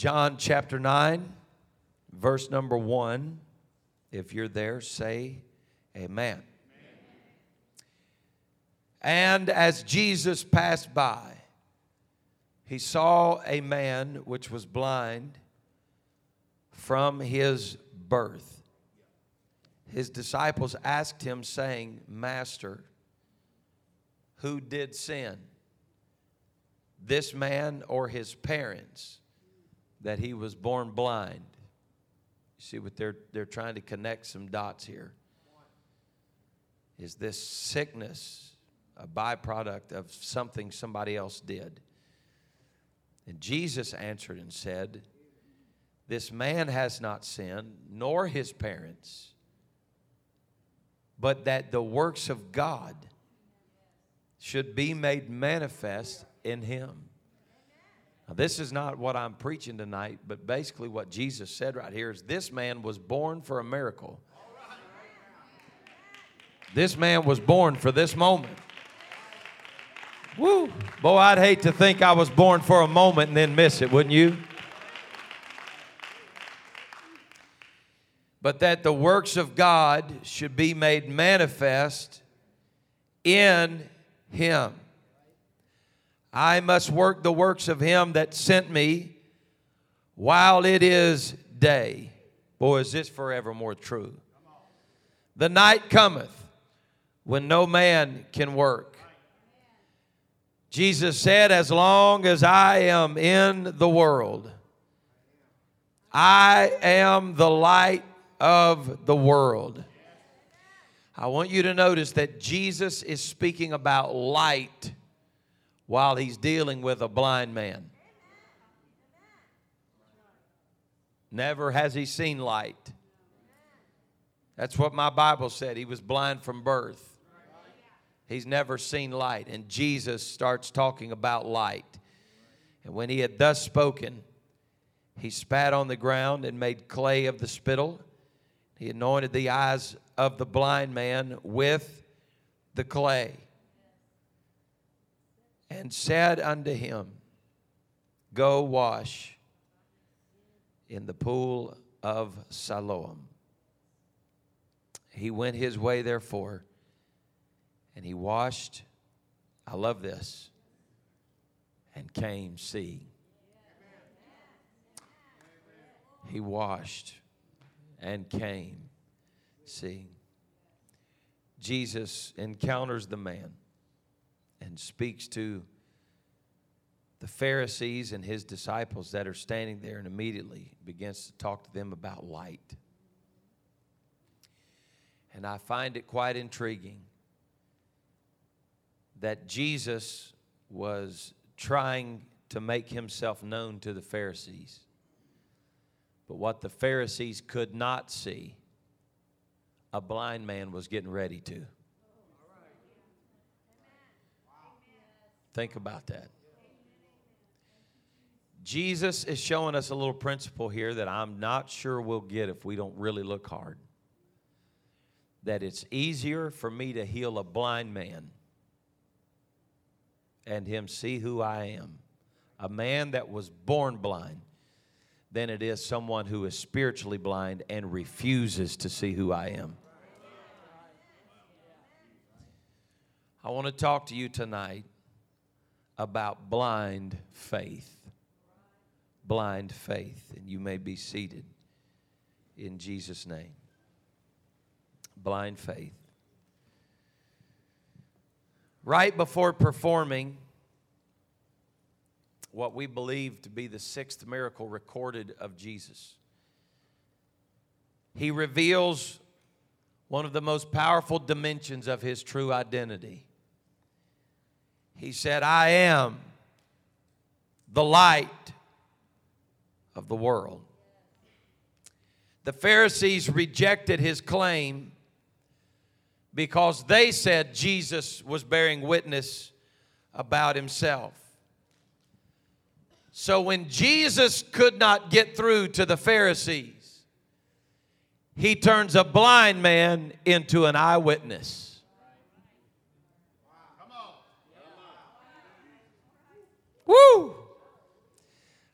John chapter 9, verse number 1. If you're there, say amen. And as Jesus passed by, he saw a man which was blind from his birth. His disciples asked him, saying, Master, who did sin? This man or his parents, that he was born blind? You see what they're, they're trying to connect some dots here. Is this sickness a byproduct of something somebody else did? And Jesus answered and said, This man has not sinned, nor his parents, but that the works of God should be made manifest in him. Now, this is not what I'm preaching tonight, but basically what Jesus said right here is this man was born for a miracle. This man was born for this moment. Woo! Boy, I'd hate to think I was born for a moment and then miss it, wouldn't you? But that the works of God should be made manifest in him. I must work the works of him that sent me while it is day. Boy, is this forevermore true. The night cometh when no man can work. Jesus said, As long as I am in the world, I am the light of the world. I want you to notice that Jesus is speaking about light while he's dealing with a blind man. Never has he seen light. That's what my Bible said. He was blind from birth. He's never seen light. And Jesus starts talking about light. And when he had thus spoken, he spat on the ground and made clay of the spittle. He anointed the eyes of the blind man with the clay and said unto him, Go wash in the pool of Siloam. He went his way, therefore and he washed, I love this, and came seeing. He washed and came seeing. Jesus encounters the man and speaks to the Pharisees and his disciples that are standing there and immediately begins to talk to them about light. And I find it quite intriguing that Jesus was trying to make himself known to the Pharisees. But what the Pharisees could not see, a blind man was getting ready to. Think about that. Jesus is showing us a little principle here that I'm not sure we'll get if we don't really look hard. That it's easier for me to heal a blind man and him see who I am, a man that was born blind, than it is someone who is spiritually blind and refuses to see who I am. I want to talk to you tonight about blind faith. Blind faith. And you may be seated in Jesus' name. Blind faith right before performing what we believe to be the sixth miracle recorded of Jesus. He reveals one of the most powerful dimensions of his true identity. He said, I am the light of the world. The Pharisees rejected his claim because they said Jesus was bearing witness about himself. So when Jesus could not get through to the Pharisees, he turns a blind man into an eyewitness. Woo!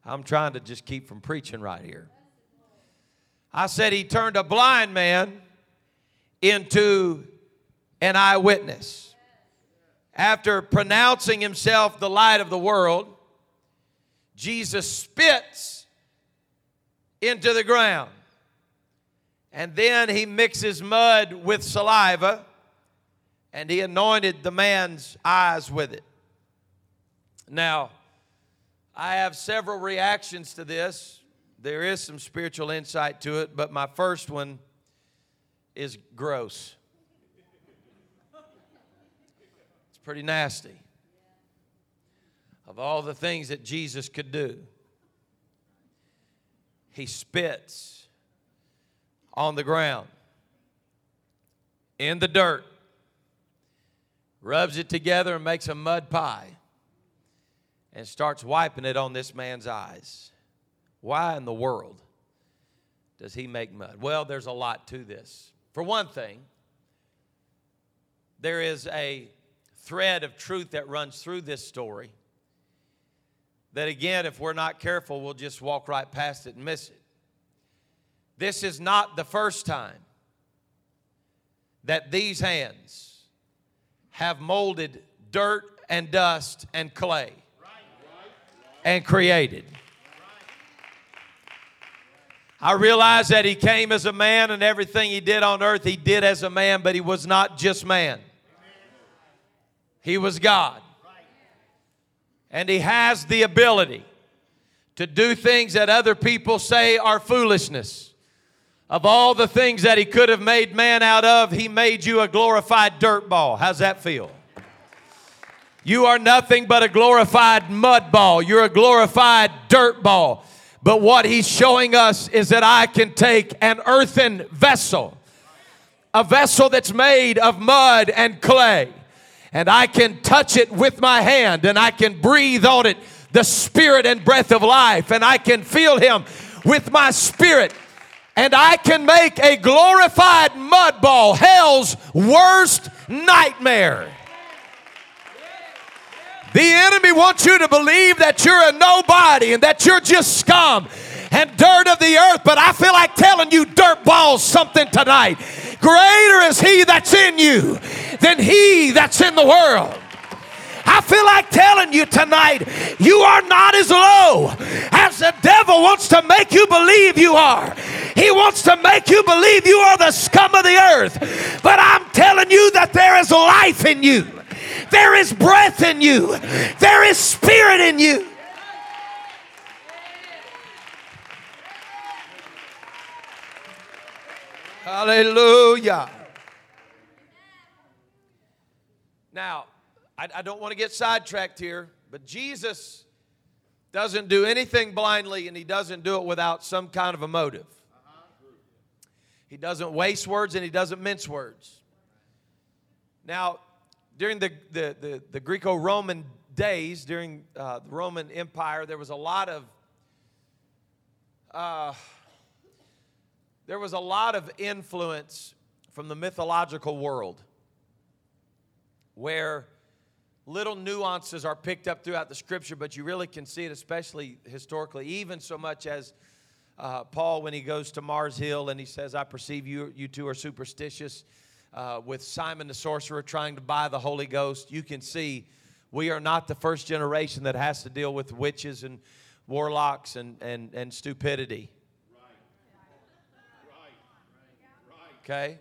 I'm trying to just keep from preaching right here. I said he turned a blind man into an eyewitness. After pronouncing himself the light of the world, Jesus spits into the ground. And then he mixes mud with saliva and he anointed the man's eyes with it. Now, I have several reactions to this. There is some spiritual insight to it, but my first one is gross. It's pretty nasty. Of all the things that Jesus could do, he spits on the ground, in the dirt, rubs it together and makes a mud pie, and starts wiping it on this man's eyes. Why in the world does he make mud? Well, there's a lot to this. For one thing, there is a thread of truth that runs through this story that, again, if we're not careful, we'll just walk right past it and miss it. This is not the first time that these hands have molded dirt and dust and clay and created. I realize that he came as a man and everything he did on earth, he did as a man, but he was not just man. He was God. And he has the ability to do things that other people say are foolishness. Of all the things that he could have made man out of, he made you a glorified dirt ball. How's that feel? You are nothing but a glorified mud ball. You're a glorified dirt ball. But what he's showing us is that I can take an earthen vessel, a vessel that's made of mud and clay, and I can touch it with my hand and I can breathe on it the spirit and breath of life, and I can feel him with my spirit and I can make a glorified mud ball hell's worst nightmare. The enemy wants you to believe that you're a nobody and that you're just scum and dirt of the earth, but I feel like telling you, dirt balls, something tonight. Greater is he that's in you than he that's in the world. I feel like telling you tonight, you are not as low as the devil wants to make you believe you are. He wants to make you believe you are the scum of the earth. But I'm telling you that there is life in you, there is breath in you, there is spirit in you. Hallelujah. Now, I, I don't want to get sidetracked here, but Jesus doesn't do anything blindly and he doesn't do it without some kind of a motive. He doesn't waste words and he doesn't mince words. Now, during the, the, the, the Greco Roman days, during uh, the Roman Empire, there was a lot of. Uh, there was a lot of influence from the mythological world where little nuances are picked up throughout the scripture, but you really can see it, especially historically, even so much as uh, Paul, when he goes to Mars Hill and he says, I perceive you, you two are superstitious, uh, with Simon the sorcerer trying to buy the Holy Ghost, you can see we are not the first generation that has to deal with witches and warlocks and, and, and stupidity. Right right right okay?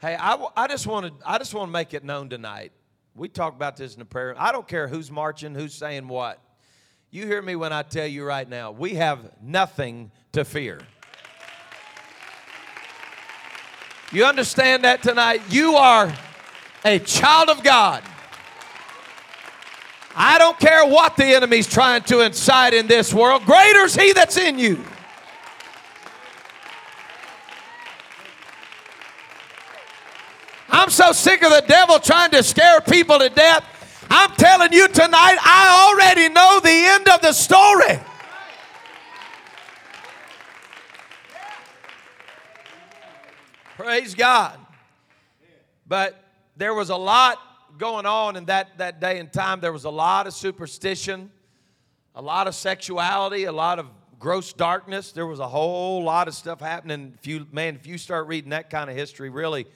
Hey, I, I just want to I just want to make it known tonight we talk about this in the prayer. I don't care who's marching, who's saying what. You hear me when I tell you right now, we have nothing to fear. You understand that tonight? You are a child of God. I don't care what the enemy's trying to incite in this world. Greater is he that's in you. I'm so sick of the devil trying to scare people to death. I'm telling you tonight, I already know the end of the story. Praise God. But there was a lot going on in that, that day and time. There was a lot of superstition, a lot of sexuality, a lot of gross darkness. There was a whole lot of stuff happening. If you, man, if you start reading that kind of history, really,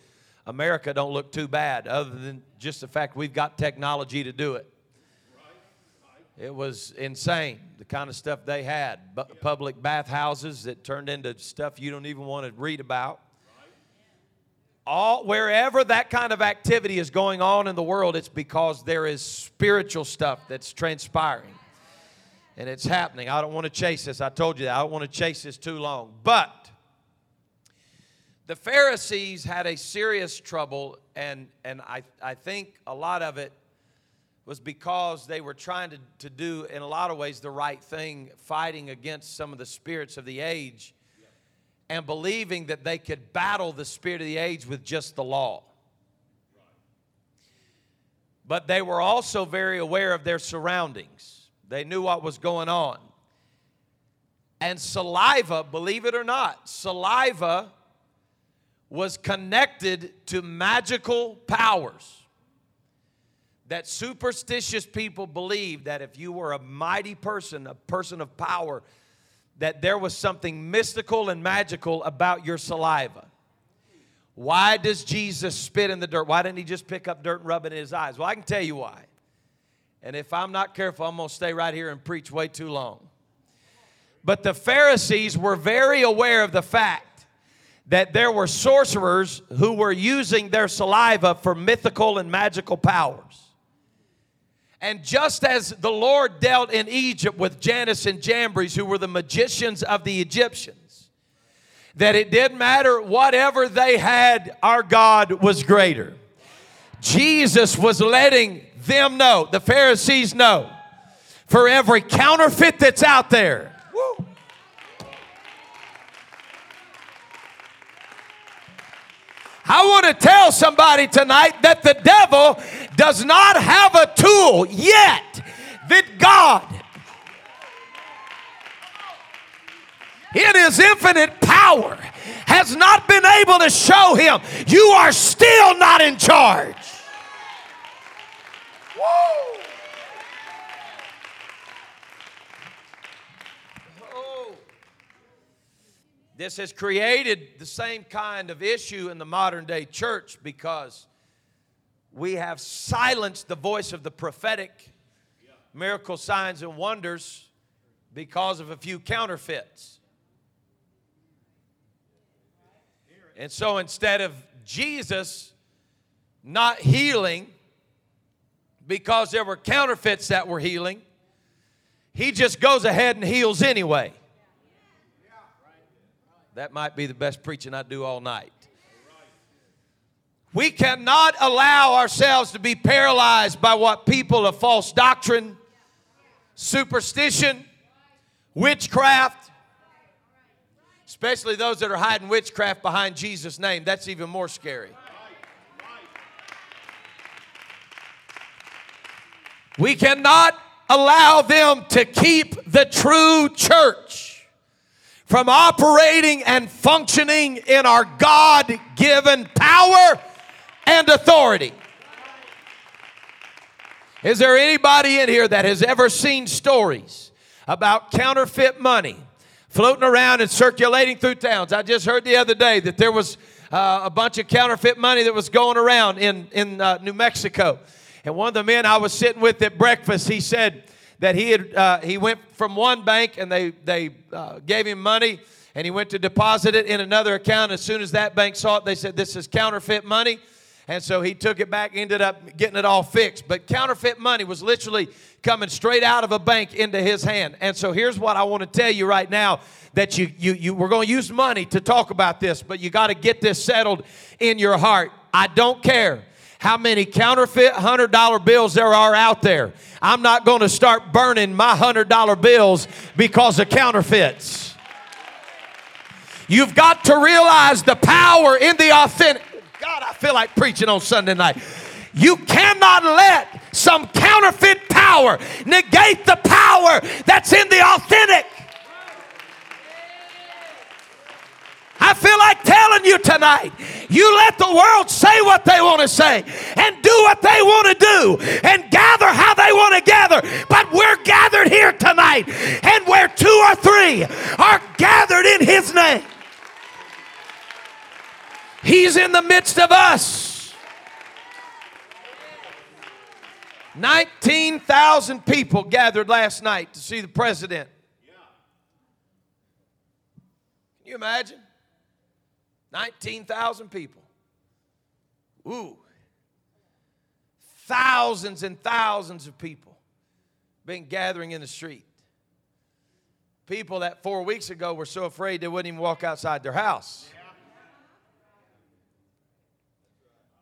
America don't look too bad, other than just the fact we've got technology to do it. It was insane, the kind of stuff they had. public bathhouses that turned into stuff you don't even want to read about. All, wherever that kind of activity is going on in the world, it's because there is spiritual stuff that's transpiring and it's happening. I don't want to chase this. I told you that. I don't want to chase this too long. But the Pharisees had a serious trouble, and, and I, I think a lot of it was because they were trying to, to do, in a lot of ways, the right thing, fighting against some of the spirits of the age and believing that they could battle the spirit of the age with just the law. But they were also very aware of their surroundings. They knew what was going on. And saliva, believe it or not, saliva was connected to magical powers. That superstitious people believed that if you were a mighty person, a person of power, that there was something mystical and magical about your saliva. Why does Jesus spit in the dirt? Why didn't he just pick up dirt and rub it in his eyes? Well, I can tell you why. And if I'm not careful, I'm going to stay right here and preach way too long. But the Pharisees were very aware of the fact that there were sorcerers who were using their saliva for mythical and magical powers. And just as the Lord dealt in Egypt with Jannes and Jambres, who were the magicians of the Egyptians, that it didn't matter whatever they had, our God was greater. Jesus was letting them know, the Pharisees know, for every counterfeit that's out there. Woo. I want to tell somebody tonight that the devil does not have a tool yet that God, in his infinite power, has not been able to show him. You are still not in charge. Woo! Oh. This has created the same kind of issue in the modern day church because we have silenced the voice of the prophetic miracle signs and wonders because of a few counterfeits. And so instead of Jesus not healing because there were counterfeits that were healing. He just goes ahead and heals anyway. That might be the best preaching I do all night. We cannot allow ourselves to be paralyzed by what people of false doctrine, superstition, witchcraft, especially those that are hiding witchcraft behind Jesus' name. That's even more scary. We cannot allow them to keep the true church from operating and functioning in our God given power and authority. Is there anybody in here that has ever seen stories about counterfeit money floating around and circulating through towns? I just heard the other day that there was uh, a bunch of counterfeit money that was going around in, in uh, New Mexico. And one of the men I was sitting with at breakfast, he said that he had uh, he went from one bank and they they uh, gave him money and he went to deposit it in another account. As soon as that bank saw it, they said this is counterfeit money. And so he took it back, ended up getting it all fixed. But counterfeit money was literally coming straight out of a bank into his hand. And so here's what I want to tell you right now that you, you, you we're going to use money to talk about this, but you got to get this settled in your heart. I don't care how many counterfeit $100 bills there are out there. I'm not going to start burning my $100 bills because of counterfeits. You've got to realize the power in the authentic. God, I feel like preaching on Sunday night. You cannot let some counterfeit power negate the power that's in the authentic. I feel like telling you tonight You let the world say what they want to say and do what they want to do and gather how they want to gather. But we're gathered here tonight, and where two or three are gathered in His name, He's in the midst of us. 19,000 people gathered last night to see the president. Can you imagine? 19,000 people. Ooh. Thousands and thousands of people been gathering in the street. People that four weeks ago were so afraid they wouldn't even walk outside their house.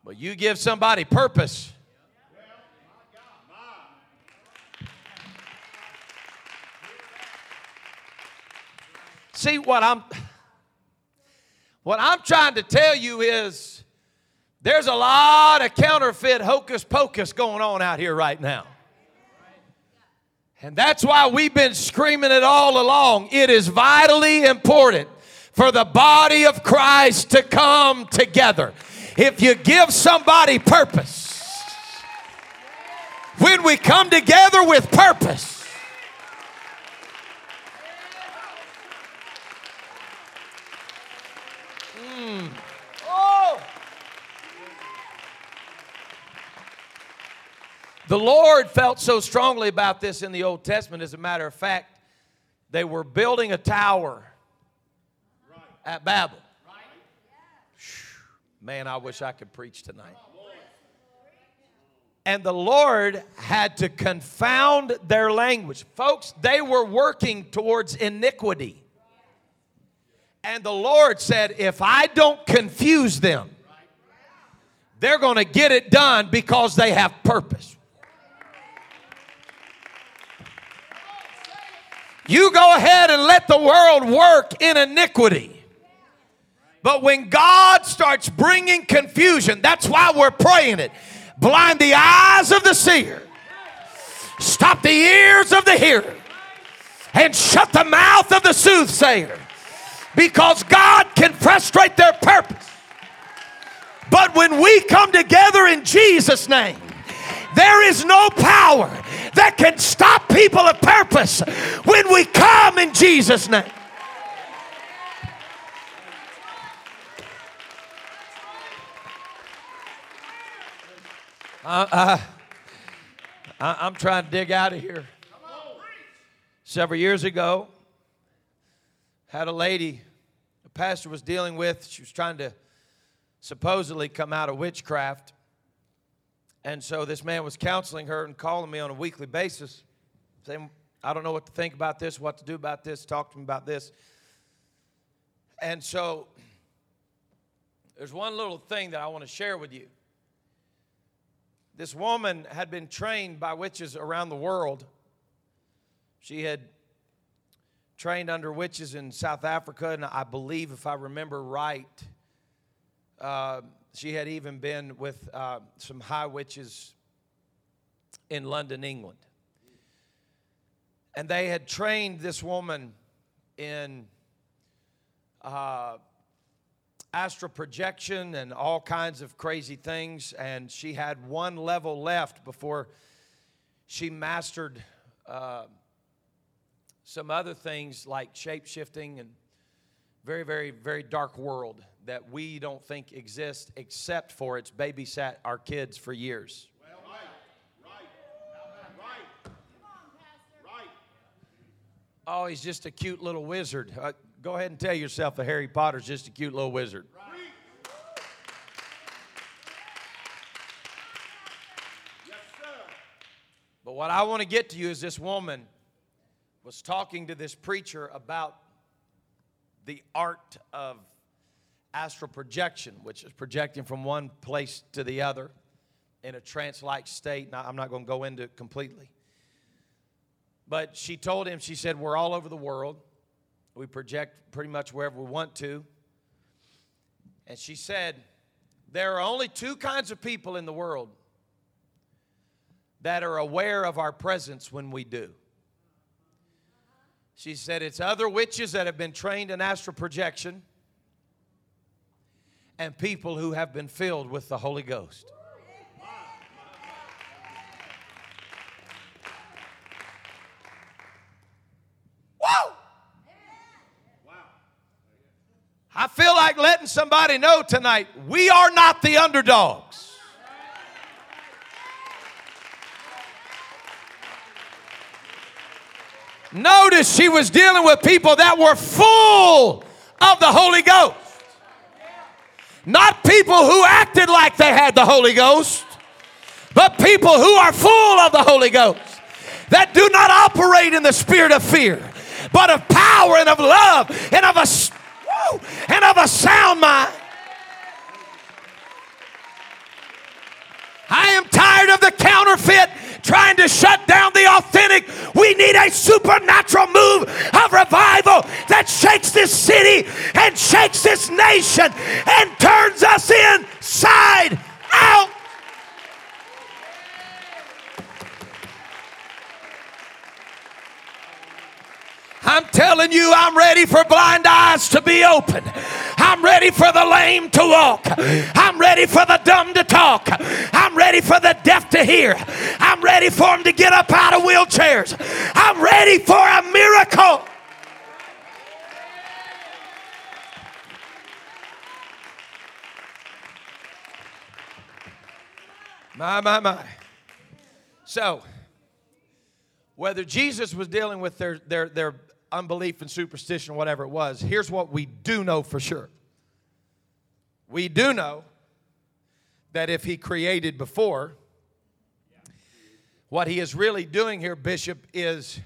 But you give somebody purpose. See what I'm what I'm trying to tell you is there's a lot of counterfeit hocus pocus going on out here right now. And that's why we've been screaming it all along. It is vitally important for the body of Christ to come together if you give somebody purpose, when we come together with purpose, mm. oh. The Lord felt so strongly about this in the Old Testament. As a matter of fact, they were building a tower at Babel. Man, I wish I could preach tonight. And the Lord had to confound their language. Folks, they were working towards iniquity. And the Lord said, if I don't confuse them, they're going to get it done because they have purpose. You go ahead and let the world work in iniquity. But when God starts bringing confusion, that's why we're praying it. Blind the eyes of the seer, stop the ears of the hearer, and shut the mouth of the soothsayer. Because God can frustrate their purpose. But when we come together in Jesus' name, there is no power that can stop people of purpose when we come in Jesus' name. Uh, uh, I, I, am trying to dig out of here. Several years ago, had a lady, a pastor was dealing with, she was trying to supposedly come out of witchcraft. And so this man was counseling her and calling me on a weekly basis, saying, I don't know what to think about this, what to do about this, talk to me about this. And so there's one little thing that I want to share with you. This woman had been trained by witches around the world. She had trained under witches in South Africa, and I believe, if I remember right, uh, she had even been with uh, some high witches in London, England. And they had trained this woman in uh, astral projection and all kinds of crazy things. And she had one level left before she mastered uh, some other things like shape shifting and very, very, very dark world that we don't think exists except for it's babysat our kids for years. Oh, he's just a cute little wizard. Uh, go ahead and tell yourself that Harry Potter's just a cute little wizard. But what I want to get to you is this woman was talking to this preacher about the art of astral projection, which is projecting from one place to the other in a trance like state. Now, I'm not going to go into it completely. But she told him, she said, We're all over the world. We project pretty much wherever we want to. And she said, There are only two kinds of people in the world that are aware of our presence when we do. She said, It's other witches that have been trained in astral projection and people who have been filled with the Holy Ghost. Wow. I feel like letting somebody know tonight we are not the underdogs. Notice she was dealing with people that were full of the Holy Ghost. Not people who acted like they had the Holy Ghost, but people who are full of the Holy Ghost that do not operate in the spirit of fear, but of power and of love and of a and of a sound mind. I am tired of the counterfeit trying to shut down the authentic. We need a supernatural move of revival that shakes this city and shakes this nation and turns us inside out. I'm telling you, I'm ready for blind eyes to be open. I'm ready for the lame to walk. I'm ready for the dumb to talk. I'm ready for the deaf to hear. I'm ready for them to get up out of wheelchairs. I'm ready for a miracle. My, my, my. So, whether Jesus was dealing with their, their, their unbelief and superstition, whatever it was, here's what we do know for sure. We do know that if he created before, what he is really doing here, Bishop, is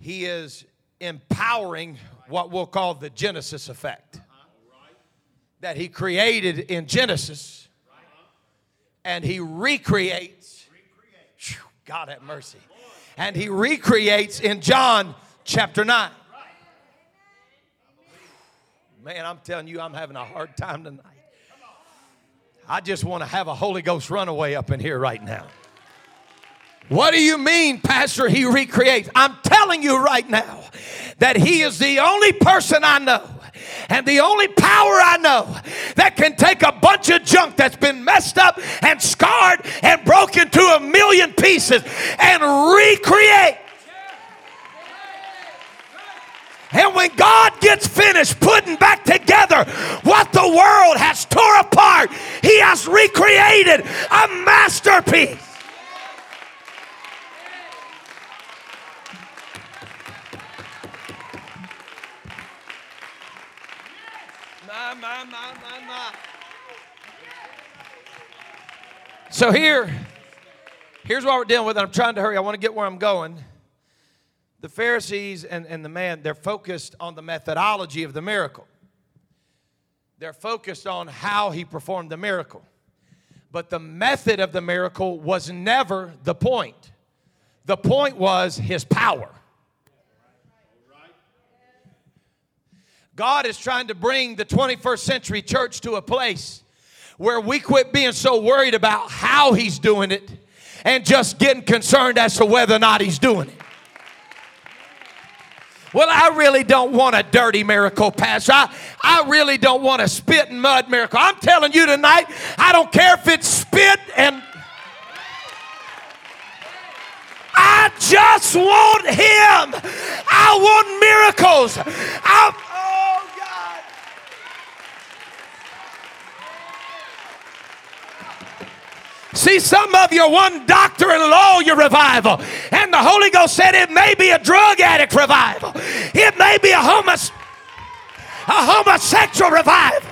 he is empowering what we'll call the Genesis effect. That he created in Genesis and he recreates. God have mercy. And he recreates in John chapter 9. Man, I'm telling you, I'm having a hard time tonight. I just want to have a Holy Ghost runaway up in here right now. What do you mean, Pastor? He recreates. I'm telling you right now that He is the only person I know and the only power I know that can take a bunch of junk that's been messed up and scarred and broken to a million pieces and recreate And when God gets finished putting back together what the world has tore apart, He has recreated a masterpiece. So here, here's what we're dealing with. I'm trying to hurry. I want to get where I'm going the Pharisees and, and the man, they're focused on the methodology of the miracle. They're focused on how he performed the miracle. But the method of the miracle was never the point. The point was his power. God is trying to bring the 21st century church to a place where we quit being so worried about how he's doing it and just getting concerned as to whether or not he's doing it. Well, I really don't want a dirty miracle, Pastor. I, I really don't want a spit and mud miracle. I'm telling you tonight, I don't care if it's spit and. I just want Him. I want miracles. I, oh, See, some of you one doctor and lawyer revival, and the Holy Ghost said it may be a drug addict revival, it may be a, homos- a homosexual revival.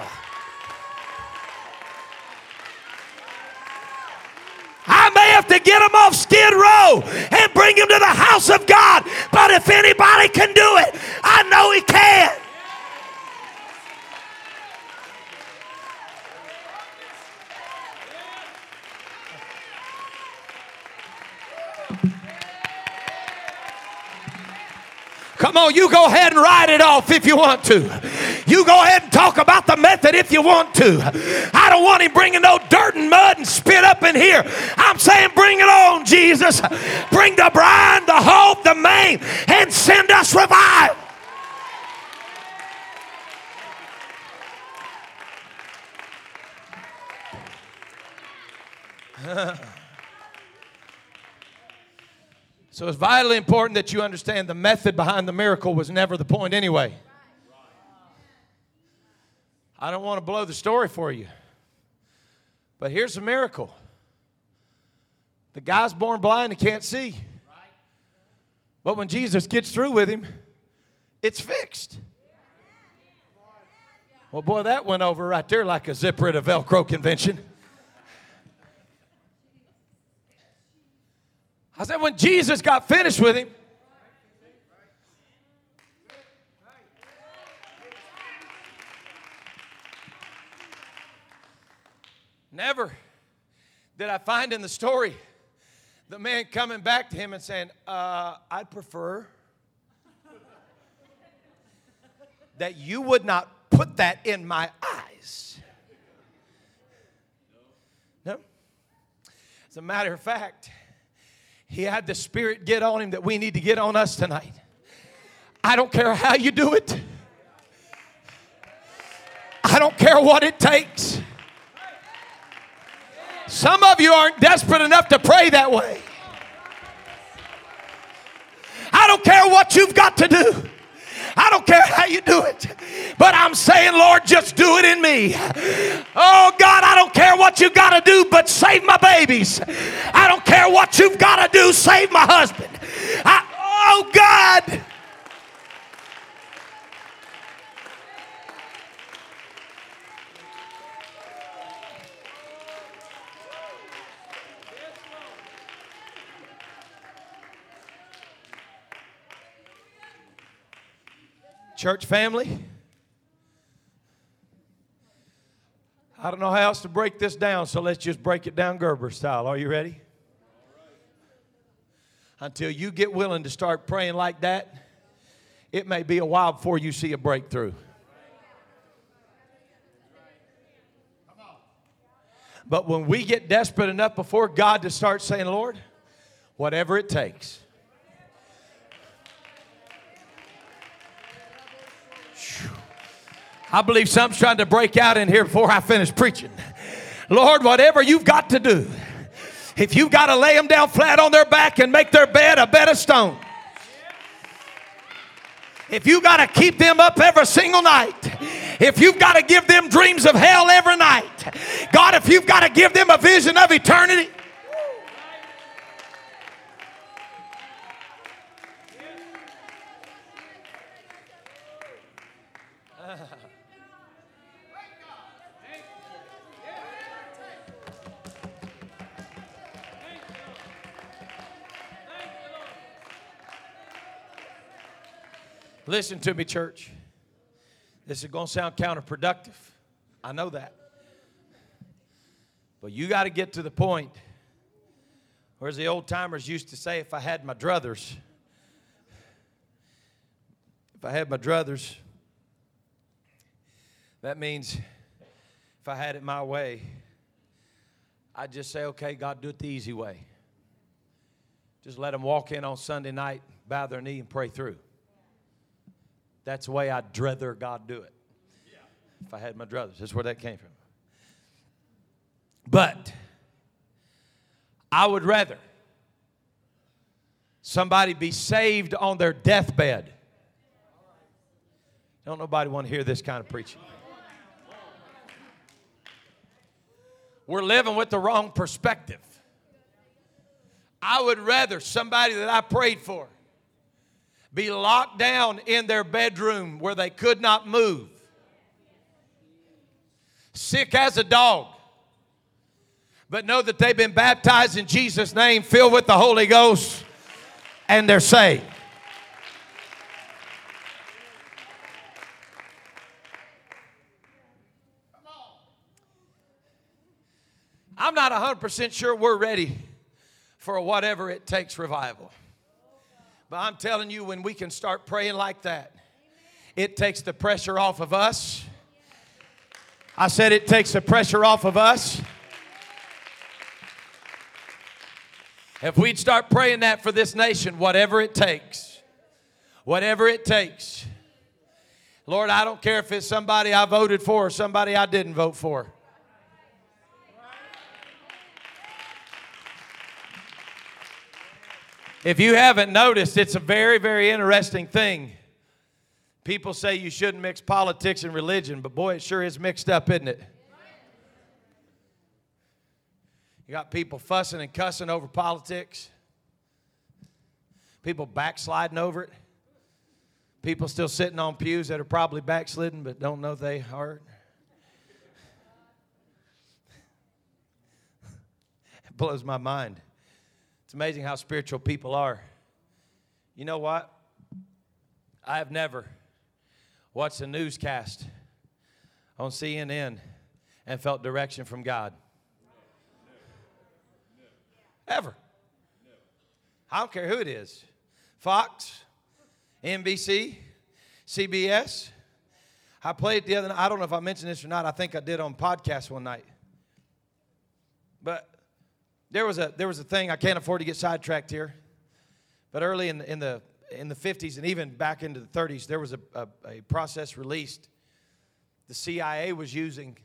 I may have to get them off Skid Row and bring them to the house of God, but if anybody can do it, I know He can. Come on, you go ahead and write it off if you want to. You go ahead and talk about the method if you want to. I don't want him bringing no dirt and mud and spit up in here. I'm saying, bring it on, Jesus. Bring the brine, the hope, the main, and send us revival. so it's vitally important that you understand the method behind the miracle was never the point anyway. I don't want to blow the story for you. But here's the miracle the guy's born blind and can't see. But when Jesus gets through with him, it's fixed. Well, boy, that went over right there like a zipper at a Velcro convention. I said, when Jesus got finished with him, never did I find in the story the man coming back to him and saying, uh, I'd prefer that you would not put that in my eyes. No. As a matter of fact, he had the Spirit get on him that we need to get on us tonight. I don't care how you do it, I don't care what it takes. Some of you aren't desperate enough to pray that way. I don't care what you've got to do. I don't care how you do it. But I'm saying, Lord, just do it in me. Oh, God, I don't care what you've got to do, but save my babies. I don't care what you've got to do, save my husband. I, oh, God. Church family, I don't know how else to break this down, so let's just break it down Gerber style. Are you ready? Until you get willing to start praying like that, it may be a while before you see a breakthrough. But when we get desperate enough before God to start saying, Lord, whatever it takes, I believe something's trying to break out in here before I finish preaching. Lord, whatever you've got to do, if you've got to lay them down flat on their back and make their bed a bed of stone, if you've got to keep them up every single night, if you've got to give them dreams of hell every night, God, if you've got to give them a vision of eternity, Listen to me, church. This is going to sound counterproductive. I know that. But you got to get to the point where, as the old timers used to say, if I had my druthers, if I had my druthers, that means if I had it my way, I'd just say, okay, God, do it the easy way. Just let them walk in on Sunday night, bow their knee, and pray through. That's the way I'd rather God do it. If I had my druthers, that's where that came from. But I would rather somebody be saved on their deathbed. Don't nobody want to hear this kind of preaching. We're living with the wrong perspective. I would rather somebody that I prayed for be locked down in their bedroom where they could not move, sick as a dog, but know that they've been baptized in Jesus' name, filled with the Holy Ghost, and they're saved. I'm not 100% sure we're ready for whatever it takes revival. But I'm telling you, when we can start praying like that, it takes the pressure off of us. I said it takes the pressure off of us. If we'd start praying that for this nation, whatever it takes, whatever it takes. Lord, I don't care if it's somebody I voted for or somebody I didn't vote for. If you haven't noticed, it's a very, very interesting thing. People say you shouldn't mix politics and religion, but boy, it sure is mixed up, isn't it? You got people fussing and cussing over politics, people backsliding over it, people still sitting on pews that are probably backslidden but don't know they are. It blows my mind. It's amazing how spiritual people are. You know what? I have never watched a newscast on CNN and felt direction from God. Ever. I don't care who it is Fox, NBC, CBS. I played the other night. I don't know if I mentioned this or not. I think I did on podcast one night. But there was a there was a thing I can't afford to get sidetracked here, but early in the in the in the 50s and even back into the 30s, there was a, a, a process released the CIA was using,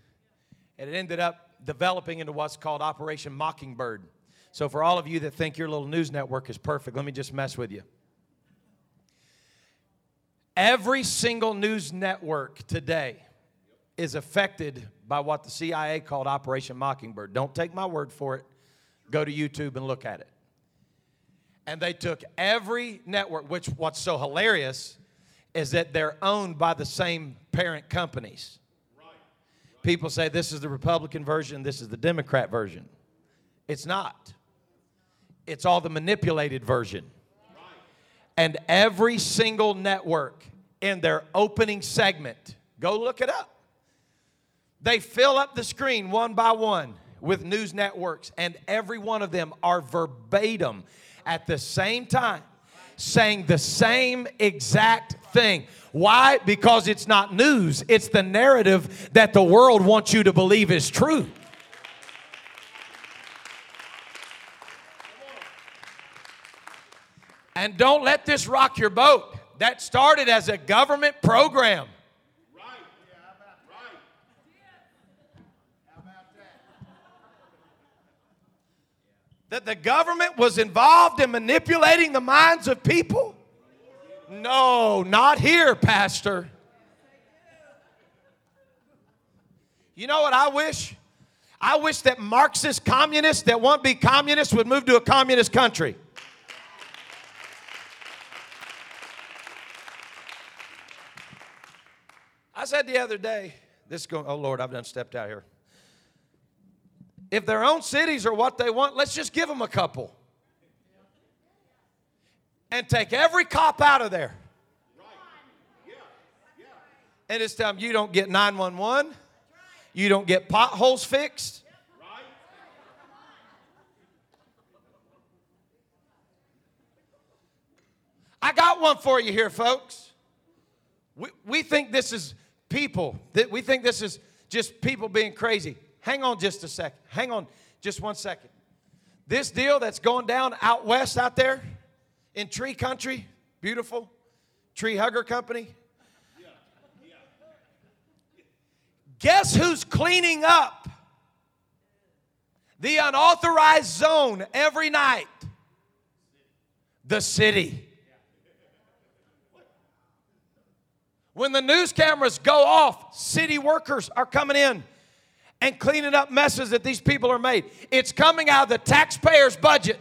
and it ended up developing into what's called Operation Mockingbird. So, for all of you that think your little news network is perfect, let me just mess with you. Every single news network today is affected by what the CIA called Operation Mockingbird. Don't take my word for it. Go to YouTube and look at it. And they took every network, which what's so hilarious is that they're owned by the same parent companies. People say this is the Republican version, this is the Democrat version. It's not. It's all the manipulated version. And every single network in their opening segment, go look it up. They fill up the screen one by one with news networks, and every one of them are verbatim at the same time saying the same exact thing. Why? Because it's not news, it's the narrative that the world wants you to believe is true. And don't let this rock your boat. That started as a government program. That the government was involved in manipulating the minds of people? No, not here, Pastor. You know what I wish? I wish that Marxist communists that want to be communists would move to a communist country. I said the other day, this is going, oh Lord, I've done stepped out here. If their own cities are what they want, let's just give them a couple. And take every cop out of there. And it's time you don't get 911, you don't get potholes fixed. I got one for you here, folks. We, we think this is people, that we think this is just people being crazy. Hang on just a second. Hang on just one second. This deal that's going down out west out there in tree country, beautiful tree hugger company. Guess who's cleaning up the unauthorized zone every night? The city. When the news cameras go off, city workers are coming in and cleaning up messes that these people are made. It's coming out of the taxpayer's budget.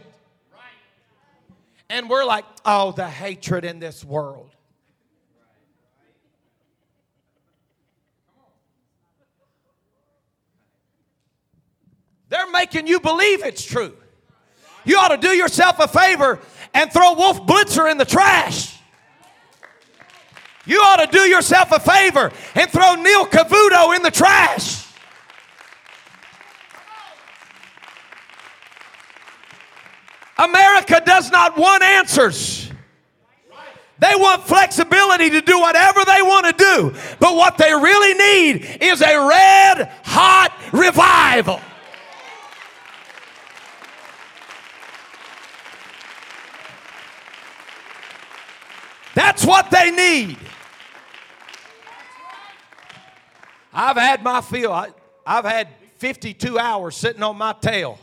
And we're like, oh, the hatred in this world. They're making you believe it's true. You ought to do yourself a favor and throw Wolf Blitzer in the trash. You ought to do yourself a favor and throw Neil Cavuto in the trash. America does not want answers. They want flexibility to do whatever they want to do. But what they really need is a red hot revival. That's what they need. I've had my feel. I, have had 52 hours sitting on my tail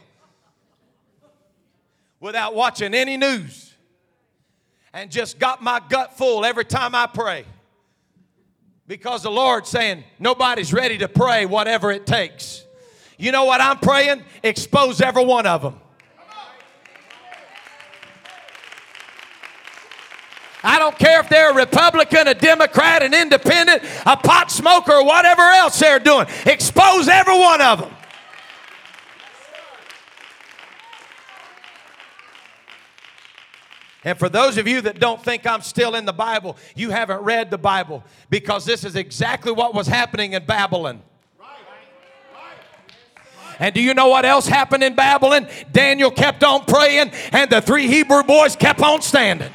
without watching any news. and just got my gut full every time I pray. Because the Lord's saying, nobody's ready to pray whatever it takes. You know what I'm praying? Expose every one of them. I don't care if they're a Republican, a Democrat, an independent, a pot smoker, or whatever else they're doing. Expose every one of them. And for those of you that don't think I'm still in the Bible, you haven't read the Bible because this is exactly what was happening in Babylon. And do you know what else happened in Babylon? Daniel kept on praying, and the three Hebrew boys kept on standing.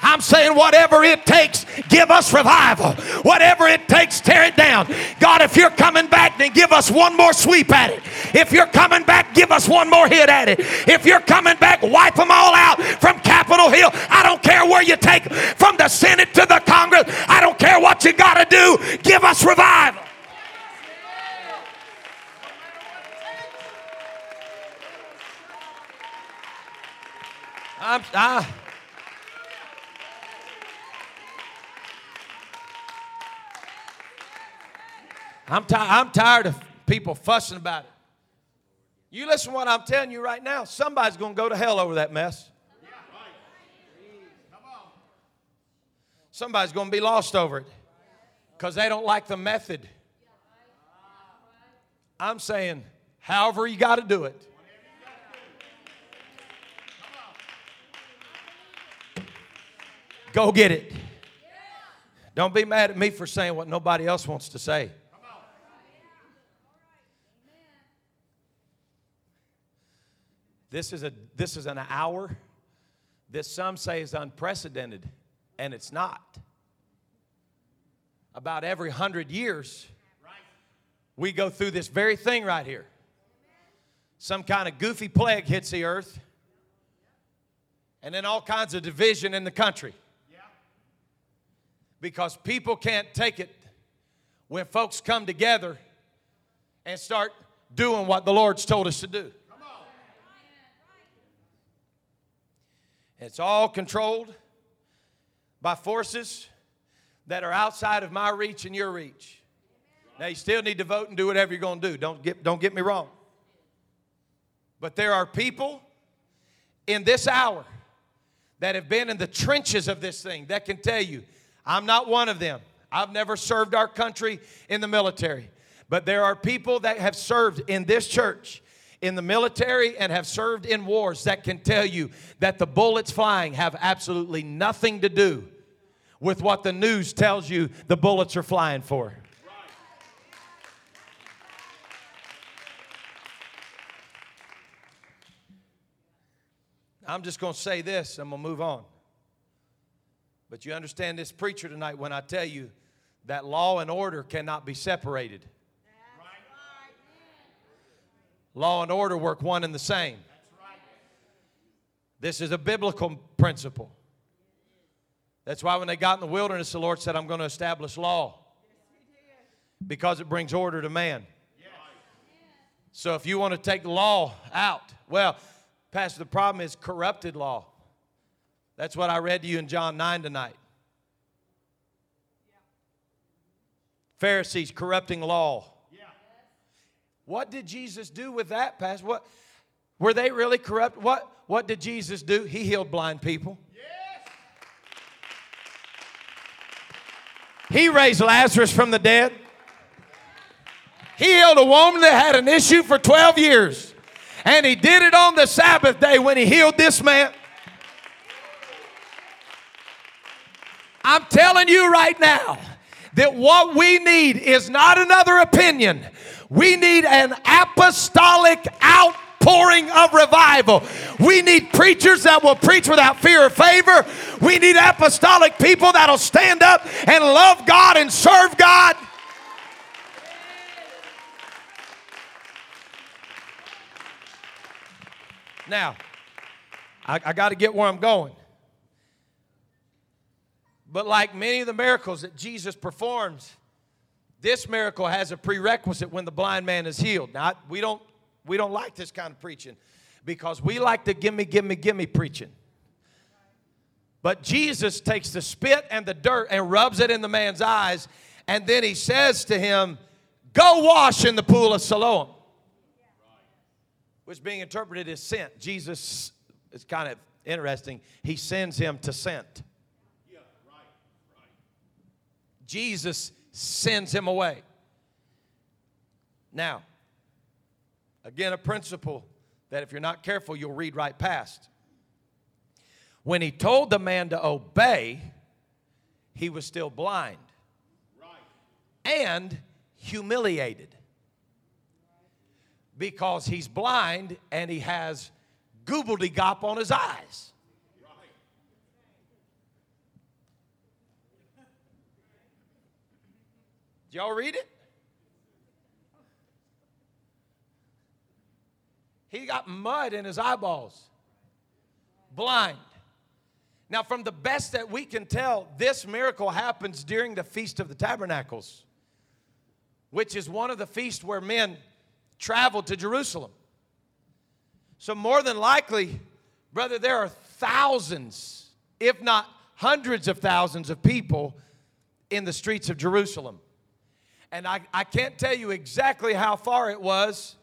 I'm saying, whatever it takes, give us revival. Whatever it takes, tear it down. God, if you're coming back, then give us one more sweep at it. If you're coming back, give us one more hit at it. If you're coming back, wipe them all out from Capitol Hill. I don't care where you take from the Senate to the Congress. I don't care what you got to do. Give us revival. I'm, I, I'm, ti- I'm tired of people fussing about it. You listen to what I'm telling you right now. Somebody's going to go to hell over that mess. Somebody's going to be lost over it because they don't like the method. I'm saying, however you got to do it. Go get it. Don't be mad at me for saying what nobody else wants to say. This is, a, this is an hour that some say is unprecedented, and it's not. About every hundred years, we go through this very thing right here. Some kind of goofy plague hits the earth, and then all kinds of division in the country. Because people can't take it when folks come together and start doing what the Lord's told us to do. It's all controlled by forces that are outside of my reach and your reach. Now, you still need to vote and do whatever you're going to do. Don't get, don't get me wrong. But there are people in this hour that have been in the trenches of this thing that can tell you, I'm not one of them. I've never served our country in the military. But there are people that have served in this church in the military and have served in wars that can tell you that the bullets flying have absolutely nothing to do with what the news tells you the bullets are flying for. I'm just going to say this, I'm going to move on. But you understand this preacher tonight when I tell you that law and order cannot be separated. Law and order work one and the same. This is a biblical principle. That's why when they got in the wilderness, the Lord said, I'm going to establish law because it brings order to man. So if you want to take law out, well, Pastor, the problem is corrupted law. That's what I read to you in John 9 tonight. Pharisees corrupting law. What did Jesus do with that, Pastor? What were they really corrupt? What what did Jesus do? He healed blind people. Yes. He raised Lazarus from the dead. He healed a woman that had an issue for 12 years. And he did it on the Sabbath day when he healed this man. I'm telling you right now that what we need is not another opinion. We need an apostolic outpouring of revival. We need preachers that will preach without fear or favor. We need apostolic people that'll stand up and love God and serve God. Now, I, I got to get where I'm going. But like many of the miracles that Jesus performs, this miracle has a prerequisite when the blind man is healed. Now, we don't, we don't like this kind of preaching because we like the gimme, gimme, gimme preaching. But Jesus takes the spit and the dirt and rubs it in the man's eyes, and then he says to him, Go wash in the pool of Siloam, which being interpreted as sent. Jesus is kind of interesting. He sends him to sent. Jesus sends him away. Now, again, a principle that if you're not careful, you'll read right past. When he told the man to obey, he was still blind and humiliated because he's blind and he has gobbledygop on his eyes. Y'all read it? He got mud in his eyeballs, blind. Now, from the best that we can tell, this miracle happens during the Feast of the Tabernacles, which is one of the feasts where men traveled to Jerusalem. So, more than likely, brother, there are thousands, if not hundreds of thousands of people in the streets of Jerusalem. And I, I can't tell you exactly how far it was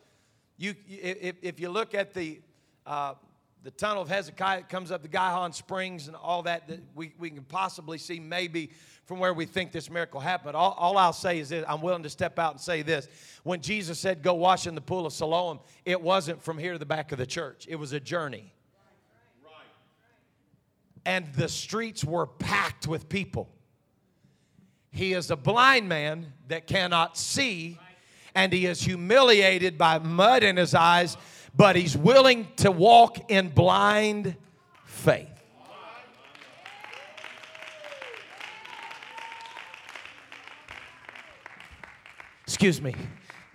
you, if, if you look at the, uh, the tunnel of Hezekiah, it comes up the Gihon Springs and all that, that we, we can possibly see maybe from where we think this miracle happened. All, all I'll say is this I'm willing to step out and say this. When Jesus said, Go wash in the pool of Siloam, it wasn't from here to the back of the church, it was a journey. And the streets were packed with people. He is a blind man that cannot see and he is humiliated by mud in his eyes, but he's willing to walk in blind faith. Excuse me.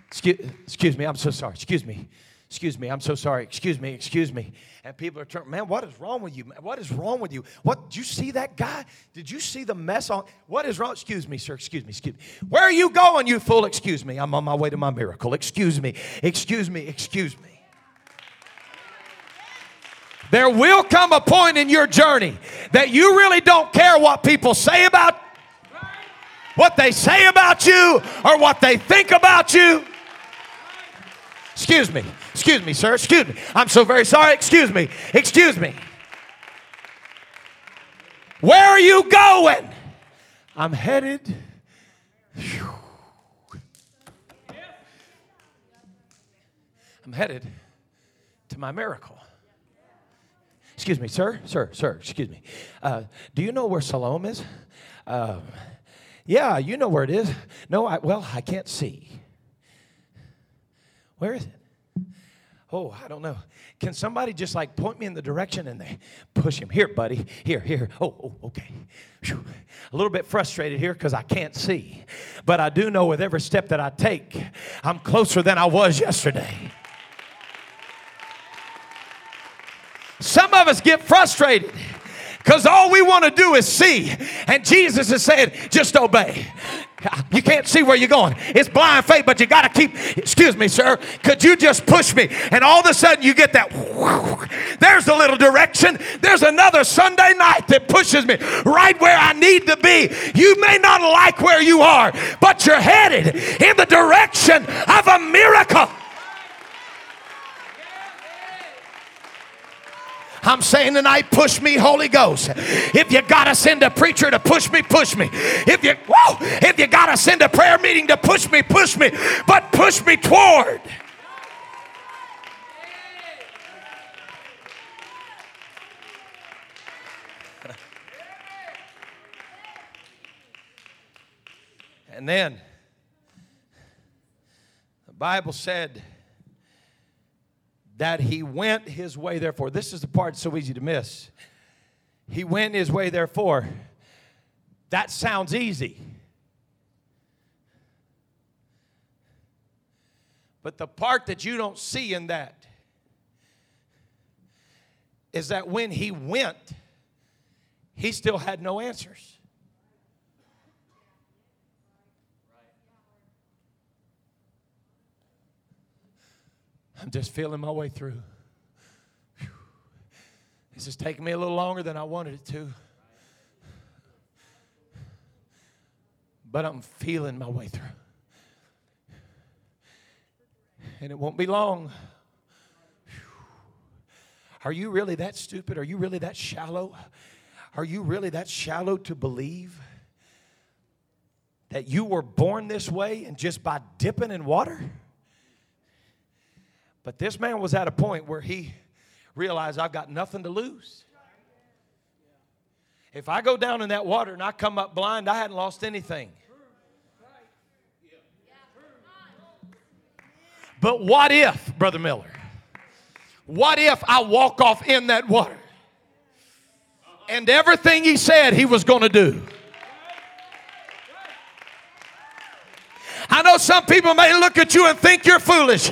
Excuse, excuse me. I'm so sorry. Excuse me. Excuse me, I'm so sorry. Excuse me, excuse me. And people are turning, man, what is wrong with you? What is wrong with you? What, did you see that guy? Did you see the mess on? What is wrong? Excuse me, sir, excuse me, excuse me. Where are you going, you fool? Excuse me, I'm on my way to my miracle. Excuse me, excuse me, excuse me. There will come a point in your journey that you really don't care what people say about what they say about you or what they think about you. Excuse me. Excuse me, sir. Excuse me. I'm so very sorry. Excuse me. Excuse me. Where are you going? I'm headed. I'm headed to my miracle. Excuse me, sir, sir, sir, excuse me. Uh, do you know where Siloam is? Uh, yeah, you know where it is. No, I, well, I can't see. Where is it? Oh, I don't know. Can somebody just like point me in the direction and they push him? Here, buddy. Here, here. Oh, oh okay. Whew. A little bit frustrated here because I can't see. But I do know with every step that I take, I'm closer than I was yesterday. Some of us get frustrated because all we want to do is see. And Jesus is saying, just obey. You can't see where you're going. It's blind faith, but you got to keep. Excuse me, sir. Could you just push me? And all of a sudden, you get that. There's a little direction. There's another Sunday night that pushes me right where I need to be. You may not like where you are, but you're headed in the direction of a miracle. I'm saying tonight, push me, Holy Ghost. If you gotta send a preacher to push me, push me. If you whoa, if you gotta send a prayer meeting to push me, push me. But push me toward. And then the Bible said that he went his way, therefore. This is the part so easy to miss. He went his way, therefore. That sounds easy. But the part that you don't see in that is that when he went, he still had no answers. I'm just feeling my way through. Whew. This is taking me a little longer than I wanted it to. But I'm feeling my way through. And it won't be long. Are you really that stupid? Are you really that shallow? Are you really that shallow to believe that you were born this way and just by dipping in water? But this man was at a point where he realized I've got nothing to lose. If I go down in that water and I come up blind, I hadn't lost anything. But what if, Brother Miller? What if I walk off in that water? And everything he said he was going to do. I know some people may look at you and think you're foolish.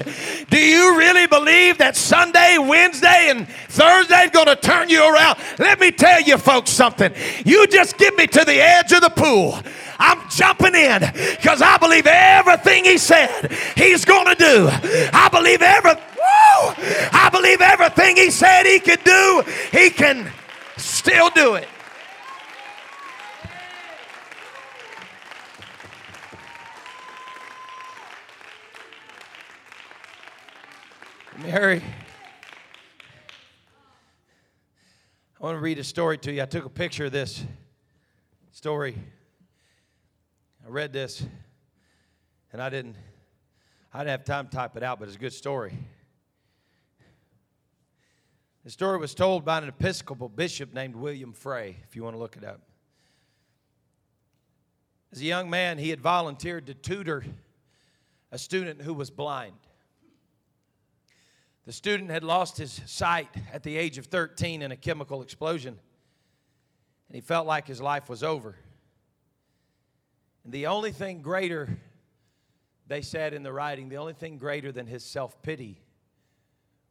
Do you really believe that Sunday, Wednesday, and Thursday is going to turn you around? Let me tell you, folks, something. You just get me to the edge of the pool. I'm jumping in because I believe everything he said he's going to do. I believe every, woo, I believe everything he said he could do, he can still do it. Mary, I want to read a story to you. I took a picture of this story. I read this, and I didn't, I didn't have time to type it out, but it's a good story. The story was told by an Episcopal bishop named William Frey, if you want to look it up. As a young man, he had volunteered to tutor a student who was blind. The student had lost his sight at the age of 13 in a chemical explosion, and he felt like his life was over. And the only thing greater, they said in the writing, the only thing greater than his self pity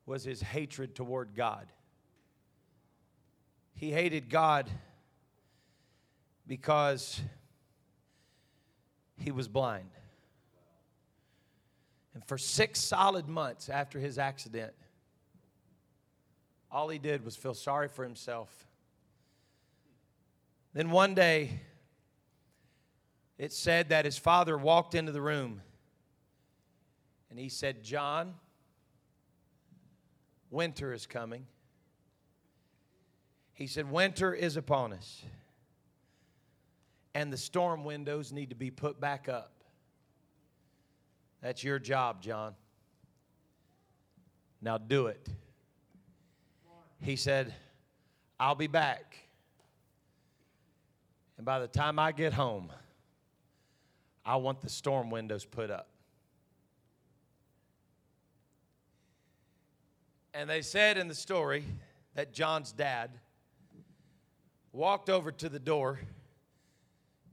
was his hatred toward God. He hated God because he was blind. And for six solid months after his accident, all he did was feel sorry for himself. Then one day, it said that his father walked into the room and he said, John, winter is coming. He said, Winter is upon us, and the storm windows need to be put back up. That's your job, John. Now do it. He said, I'll be back. And by the time I get home, I want the storm windows put up. And they said in the story that John's dad walked over to the door.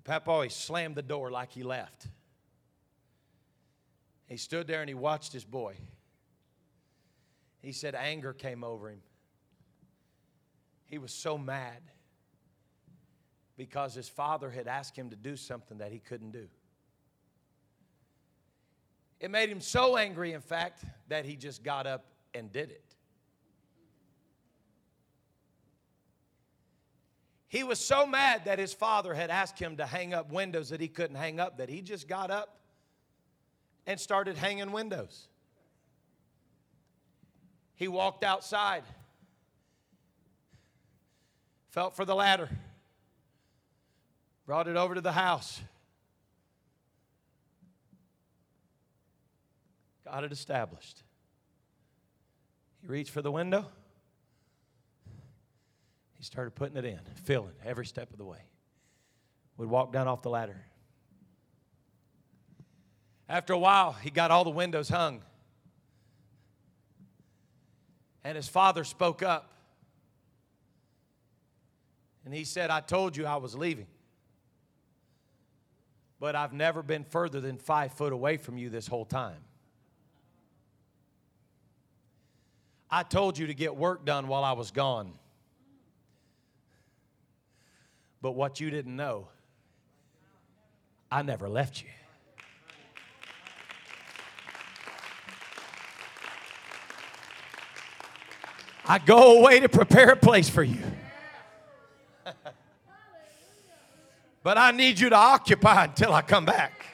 Papa always slammed the door like he left. He stood there and he watched his boy. He said anger came over him. He was so mad because his father had asked him to do something that he couldn't do. It made him so angry, in fact, that he just got up and did it. He was so mad that his father had asked him to hang up windows that he couldn't hang up that he just got up and started hanging windows. He walked outside, felt for the ladder, brought it over to the house, got it established. He reached for the window. He started putting it in, filling every step of the way. Would walk down off the ladder, after a while, he got all the windows hung. And his father spoke up. And he said, I told you I was leaving. But I've never been further than five foot away from you this whole time. I told you to get work done while I was gone. But what you didn't know, I never left you. I go away to prepare a place for you. but I need you to occupy until I come back.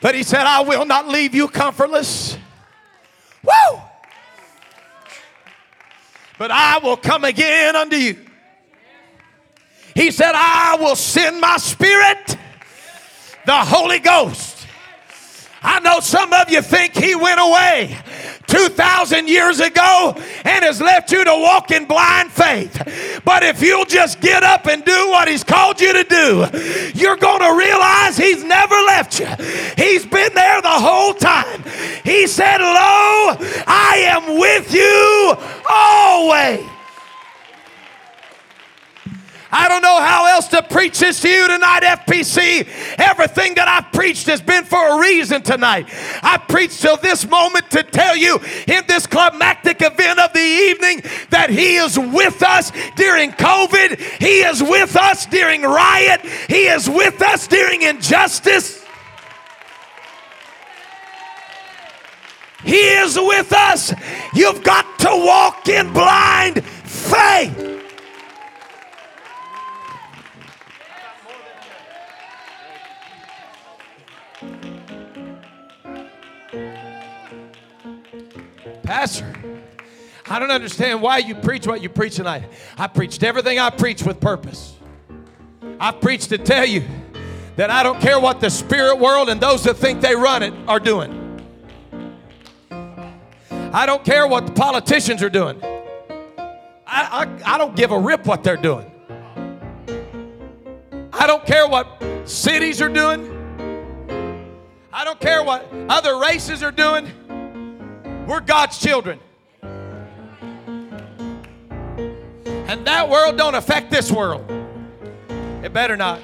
But he said, I will not leave you comfortless. Woo! But I will come again unto you. He said, I will send my spirit, the Holy Ghost. I know some of you think he went away. 2,000 years ago and has left you to walk in blind faith. But if you'll just get up and do what He's called you to do, you're going to realize He's never left you. He's been there the whole time. He said, Lo, I am with you always. I don't know how else to preach this to you tonight, FPC. Everything that I've preached has been for a reason tonight. I preached till this moment to tell you in this climactic event of the evening that He is with us during COVID, He is with us during riot, He is with us during injustice. He is with us. You've got to walk in blind faith. Pastor, I don't understand why you preach what you preach tonight. I preached everything I preach with purpose. I preached to tell you that I don't care what the spirit world and those that think they run it are doing. I don't care what the politicians are doing. I, I, I don't give a rip what they're doing. I don't care what cities are doing. I don't care what other races are doing. We're God's children. And that world don't affect this world. It better not.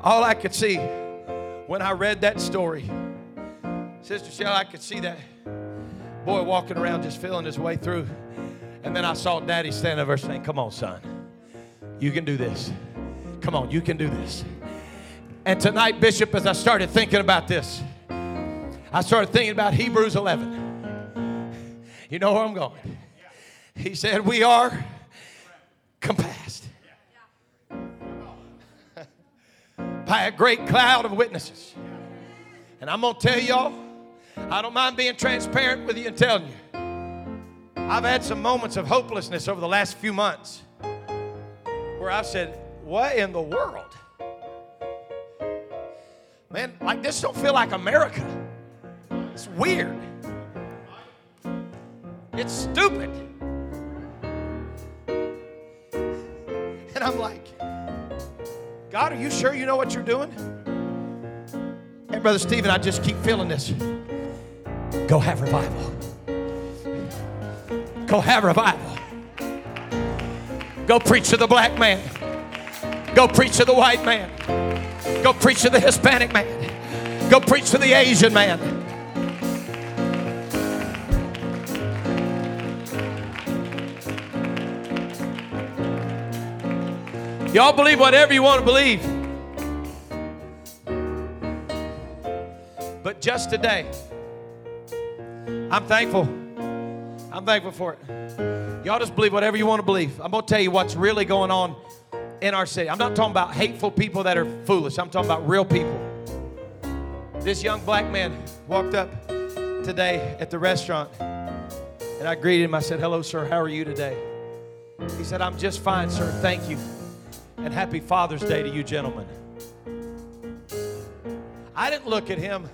All I could see when I read that story, Sister Shell, I could see that boy walking around just feeling his way through. And then I saw Daddy standing over saying, Come on, son. You can do this. Come on, you can do this. And tonight, Bishop, as I started thinking about this, I started thinking about Hebrews 11. You know where I'm going. He said, We are compassed by a great cloud of witnesses. And I'm going to tell y'all, I don't mind being transparent with you and telling you. I've had some moments of hopelessness over the last few months where I've said, What in the world? Man, like this don't feel like America. It's weird. It's stupid. And I'm like, God, are you sure you know what you're doing? Hey, Brother Stephen, I just keep feeling this. Go have revival. Go have revival. Go preach to the black man. Go preach to the white man. Go preach to the Hispanic man. Go preach to the Asian man. Y'all believe whatever you want to believe. But just today, I'm thankful. I'm thankful for it. Y'all just believe whatever you want to believe. I'm going to tell you what's really going on in our city. I'm not talking about hateful people that are foolish, I'm talking about real people. This young black man walked up today at the restaurant and I greeted him. I said, Hello, sir, how are you today? He said, I'm just fine, sir. Thank you. And happy Father's Day to you, gentlemen. I didn't look at him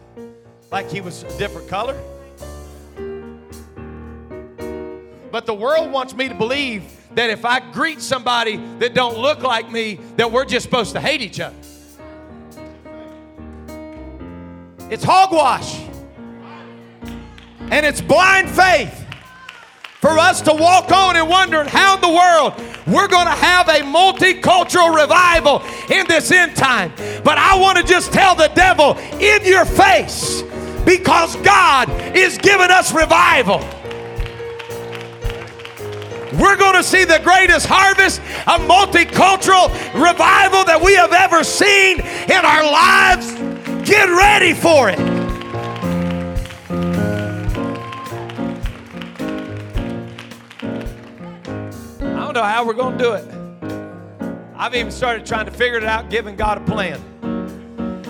like he was a different color. But the world wants me to believe that if I greet somebody that don't look like me, that we're just supposed to hate each other. It's hogwash. And it's blind faith for us to walk on and wonder how in the world we're going to have a multicultural revival in this end time. But I want to just tell the devil in your face because God is giving us revival. We're going to see the greatest harvest of multicultural revival that we have ever seen in our lives. Get ready for it. I don't know how we're going to do it. I've even started trying to figure it out, giving God a plan.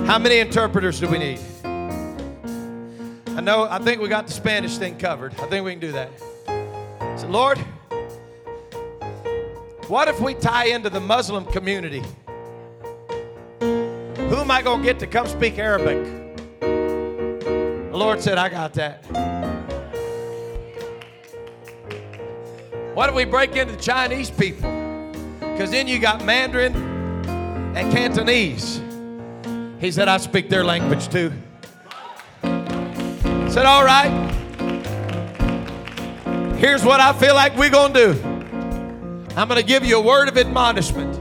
How many interpreters do we need? I know, I think we got the Spanish thing covered. I think we can do that. So, Lord, what if we tie into the Muslim community? Who am I going to get to come speak Arabic? The Lord said, I got that. Why don't we break into the Chinese people? Because then you got Mandarin and Cantonese. He said, I speak their language too. I said, All right. Here's what I feel like we're going to do I'm going to give you a word of admonishment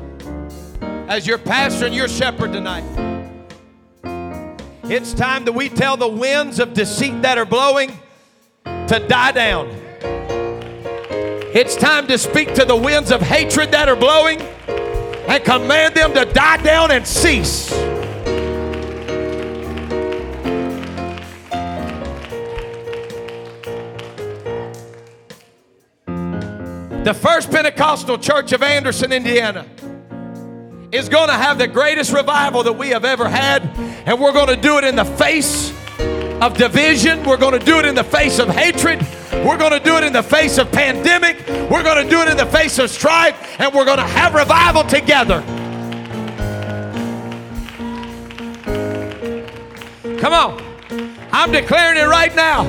as your pastor and your shepherd tonight. It's time that we tell the winds of deceit that are blowing to die down. It's time to speak to the winds of hatred that are blowing and command them to die down and cease. The First Pentecostal Church of Anderson, Indiana, is going to have the greatest revival that we have ever had, and we're going to do it in the face of division. We're going to do it in the face of hatred. We're going to do it in the face of pandemic. We're going to do it in the face of strife, and we're going to have revival together. Come on. I'm declaring it right now.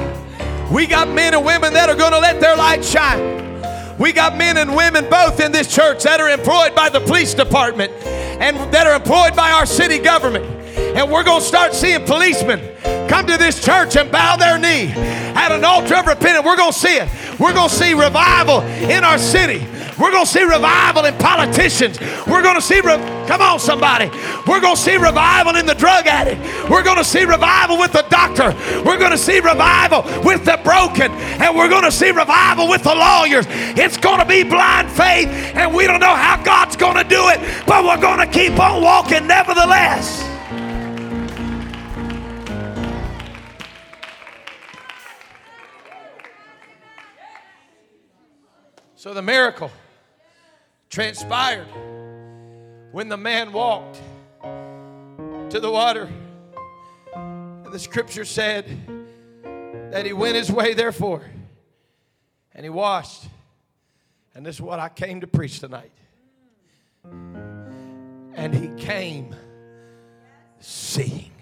We got men and women that are going to let their light shine. We got men and women both in this church that are employed by the police department and that are employed by our city government. And we're going to start seeing policemen come to this church and bow their knee at an altar of repentance. We're going to see it. We're going to see revival in our city. We're going to see revival in politicians. We're going to see, re- come on, somebody. We're going to see revival in the drug addict. We're going to see revival with the doctor. We're going to see revival with the broken. And we're going to see revival with the lawyers. It's going to be blind faith, and we don't know how God's going to do it, but we're going to keep on walking nevertheless. So the miracle transpired when the man walked to the water. And the scripture said that he went his way, therefore, and he washed. And this is what I came to preach tonight. And he came seeing.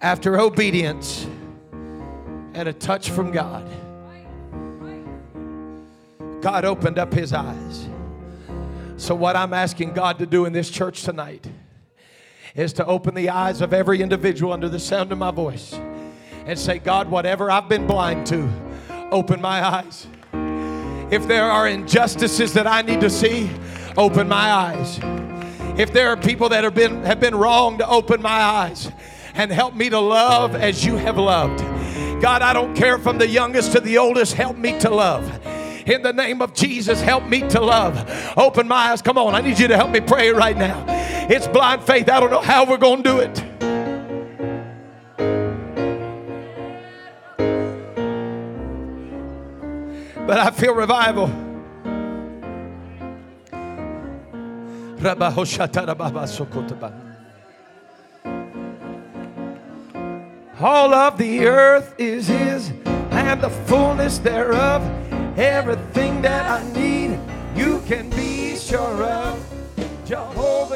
After obedience and a touch from God, God opened up his eyes. So, what I'm asking God to do in this church tonight is to open the eyes of every individual under the sound of my voice and say, God, whatever I've been blind to, open my eyes. If there are injustices that I need to see, open my eyes. If there are people that have been, have been wronged, open my eyes and help me to love as you have loved. God, I don't care from the youngest to the oldest, help me to love. In the name of Jesus, help me to love. Open my eyes. Come on, I need you to help me pray right now. It's blind faith. I don't know how we're going to do it. But I feel revival. All of the earth is His, and the fullness thereof everything that I need. You can be sure of Jehovah.